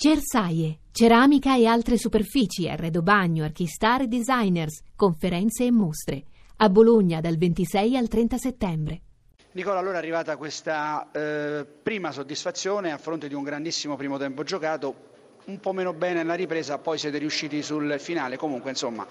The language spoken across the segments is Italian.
Cersaie, ceramica e altre superfici, arredo bagno, archistar e designers, conferenze e mostre. A Bologna dal 26 al 30 settembre. Nicola, allora è arrivata questa eh, prima soddisfazione a fronte di un grandissimo primo tempo giocato, un po' meno bene nella ripresa, poi siete riusciti sul finale. Comunque, insomma,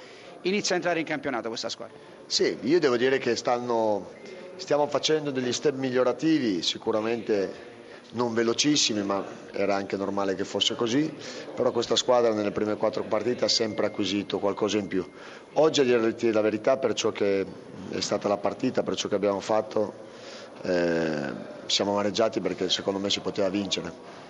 inizia a entrare in campionato questa squadra. Sì, io devo dire che stanno, stiamo facendo degli step migliorativi, sicuramente non velocissimi, ma era anche normale che fosse così, però questa squadra nelle prime quattro partite ha sempre acquisito qualcosa in più. Oggi a dire la verità per ciò che è stata la partita, per ciò che abbiamo fatto, eh, siamo amareggiati perché secondo me si poteva vincere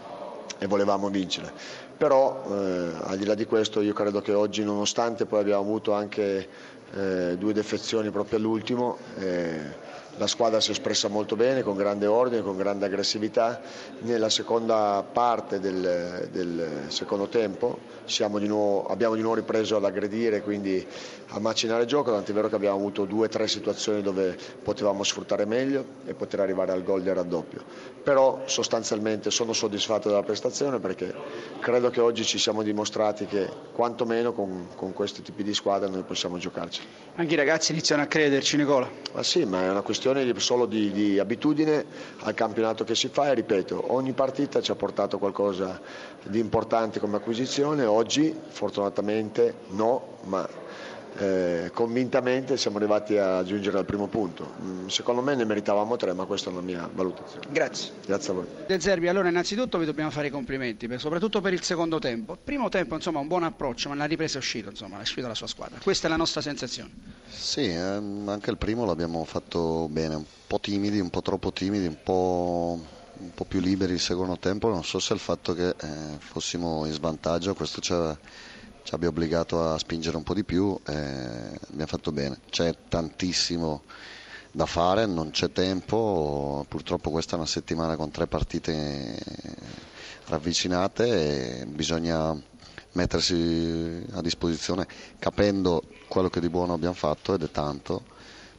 e volevamo vincere. Però eh, al di là di questo io credo che oggi nonostante poi abbiamo avuto anche eh, due defezioni proprio all'ultimo, eh, la squadra si è espressa molto bene, con grande ordine, con grande aggressività. Nella seconda parte del, del secondo tempo di nuovo, abbiamo di nuovo ripreso ad aggredire, quindi a macinare il gioco, tant'è vero che abbiamo avuto due o tre situazioni dove potevamo sfruttare meglio e poter arrivare al gol del raddoppio. Però sostanzialmente sono soddisfatto della prestazione perché credo che oggi ci siamo dimostrati che quantomeno con, con questi tipi di squadre noi possiamo giocarci. Anche i ragazzi iniziano a crederci Nicola. Ma sì, ma è una questione questione solo di, di, abitudine al campionato che si fa e ripeto, ogni partita ci ha portato qualcosa di importante come acquisizione, oggi fortunatamente no, ma eh, convintamente siamo arrivati a giungere al primo punto. Mm, secondo me ne meritavamo tre, ma questa è la mia valutazione. Grazie. Grazie a voi. De Zerbi, allora innanzitutto vi dobbiamo fare i complimenti, soprattutto per il secondo tempo. Il primo tempo, insomma, un buon approccio, ma la ripresa è uscito, insomma, è uscita la sua squadra. Questa è la nostra sensazione. Sì, ehm, anche il primo l'abbiamo fatto bene, un po' timidi, un po' troppo timidi, un po' un po' più liberi il secondo tempo, non so se il fatto che eh, fossimo in svantaggio, questo ci ha ci abbia obbligato a spingere un po' di più e abbiamo fatto bene. C'è tantissimo da fare, non c'è tempo, purtroppo questa è una settimana con tre partite ravvicinate e bisogna mettersi a disposizione capendo quello che di buono abbiamo fatto ed è tanto,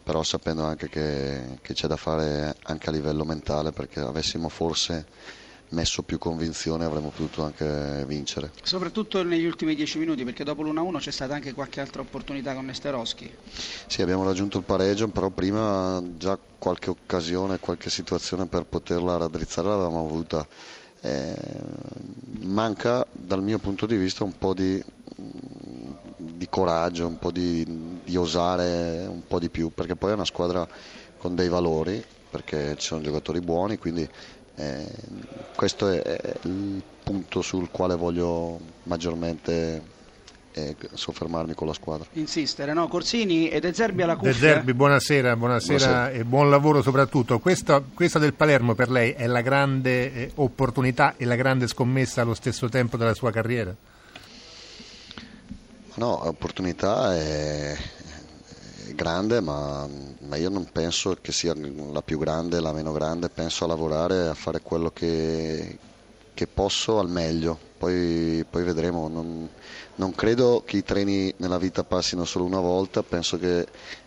però sapendo anche che, che c'è da fare anche a livello mentale perché avessimo forse messo più convinzione avremmo potuto anche vincere. Soprattutto negli ultimi dieci minuti perché dopo l'1-1 c'è stata anche qualche altra opportunità con Nesteroschi. Sì, abbiamo raggiunto il pareggio, però prima già qualche occasione, qualche situazione per poterla raddrizzare l'avevamo avuta. Eh, manca dal mio punto di vista un po' di, di coraggio, un po' di, di osare un po' di più, perché poi è una squadra con dei valori, perché ci sono giocatori buoni, quindi eh, questo è, è, il punto sul quale voglio maggiormente eh, soffermarmi con la squadra. Insistere, no? Corsini e De Zerbi alla cuffia. De Zerbi, buonasera, buonasera, buonasera. e buon lavoro soprattutto. Questa, questa, del Palermo per lei è la grande eh, opportunità e la grande scommessa allo stesso tempo della sua carriera? No, opportunità è, grande, ma, ma, io non penso che sia la più grande, la meno grande, penso a lavorare, a fare quello che, che posso al meglio, poi, poi vedremo. Non, non, credo che i treni nella vita passino solo una volta, penso che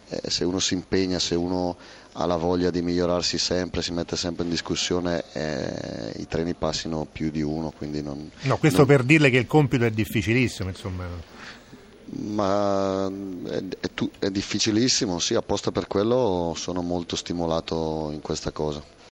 eh, se uno si impegna, se uno ha la voglia di migliorarsi sempre, si mette sempre in discussione, eh, i treni passino più di uno. Non, no, questo non... per dirle che il compito è difficilissimo, insomma ma è, è, è, difficilissimo, sì, apposta per quello sono molto stimolato in questa cosa.